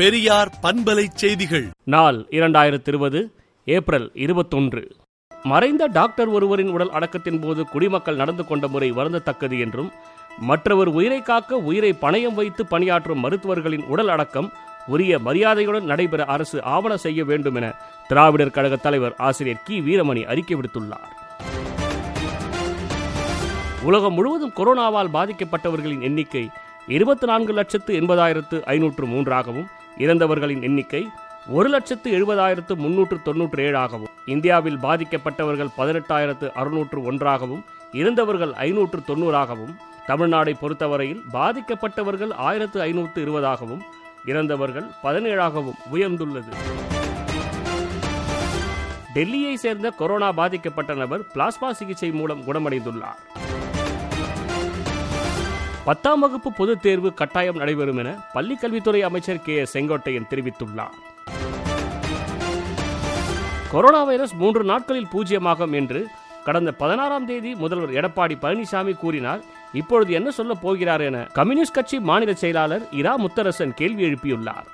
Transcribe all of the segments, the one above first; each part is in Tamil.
பெரியார் பண்பலை செய்திகள். நாள் இரண்டாயிரத்தி இருபது ஏப்ரல் இருபத்தொன்று. மறைந்த டாக்டர் ஒருவரின் உடல் அடக்கத்தின் போது குடிமக்கள் நடந்து கொண்ட முறை வருந்தத்தக்கது என்றும் மற்றவர் உயிரை காக்க உயிரை பணயம் வைத்து பணியாற்றும் மருத்துவர்களின் உடல் அடக்கம் உரிய மரியாதையுடன் நடைபெற அரசு ஆவண செய்ய வேண்டும் என திராவிடர் கழக தலைவர் ஆசிரியர் கி. வீரமணி அறிக்கை விடுத்துள்ளார். உலகம் முழுவதும் கொரோனாவால் பாதிக்கப்பட்டவர்களின் எண்ணிக்கை இருபத்தி நான்கு லட்சத்து எண்பதாயிரத்து ஐநூற்று மூன்றாகவும் இறந்தவர்களின் எண்ணிக்கை ஒரு லட்சத்து எழுபதாயிரத்து முன்னூற்று தொன்னூற்று ஏழாகவும் இந்தியாவில் பாதிக்கப்பட்டவர்கள் பதினெட்டாயிரத்து அறுநூற்று ஒன்றாகவும் இறந்தவர்கள் ஐநூற்று தொண்ணூறாகவும் தமிழ்நாடை பொறுத்தவரையில் பாதிக்கப்பட்டவர்கள் ஆயிரத்து ஐநூற்று இருபதாகவும் இறந்தவர்கள் பதினேழாகவும் உயர்ந்துள்ளது. டெல்லியை சேர்ந்த கொரோனா பாதிக்கப்பட்ட நபர் பிளாஸ்மா சிகிச்சை மூலம் குணமடைந்துள்ளார். பத்தாம் வகுப்பு பொதுத் தேர்வு கட்டாயம் நடைபெறும் என பள்ளிக் கல்வித்துறை அமைச்சர் கே. எஸ். செங்கோட்டையன் தெரிவித்துள்ளார். கொரோனா வைரஸ் மூன்று நாட்களில் பூஜ்ஜியமாகும் என்று கடந்த பதினாறாம் தேதி முதல்வர் எடப்பாடி பழனிசாமி கூறினார். இப்பொழுது என்ன சொல்ல போகிறார் என கம்யூனிஸ்ட் கட்சி மாநில செயலாளர் இரா. முத்தரசன் கேள்வி எழுப்பியுள்ளார்.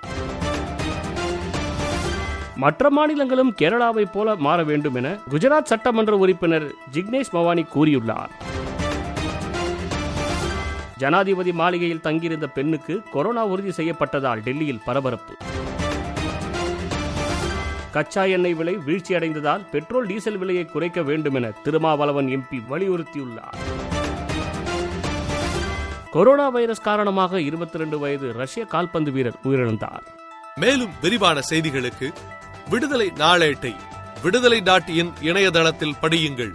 மற்ற மாநிலங்களும் கேரளாவைப் போல மாற வேண்டும் என குஜராத் சட்டமன்ற உறுப்பினர் ஜிக்னேஷ் மவானி கூறியுள்ளார். ஜனாதிபதி மாளிகையில் தங்கியிருந்த பெண்ணுக்கு கொரோனா உறுதி செய்யப்பட்டதால் டெல்லியில் பரபரப்பு. கச்சா எண்ணெய் விலை வீழ்ச்சியடைந்ததால் பெட்ரோல் டீசல் விலையை குறைக்க வேண்டும் என திருமாவளவன் எம்பி வலியுறுத்தியுள்ளார். கொரோனா வைரஸ் காரணமாக இருபத்தி ரெண்டு வயது ரஷ்ய கால்பந்து வீரர் உயிரிழந்தார். மேலும் விரிவான செய்திகளுக்கு விடுதலை நாளேட்டை விடுதலை டாட் இன் இணையதளத்தில் படியுங்கள்.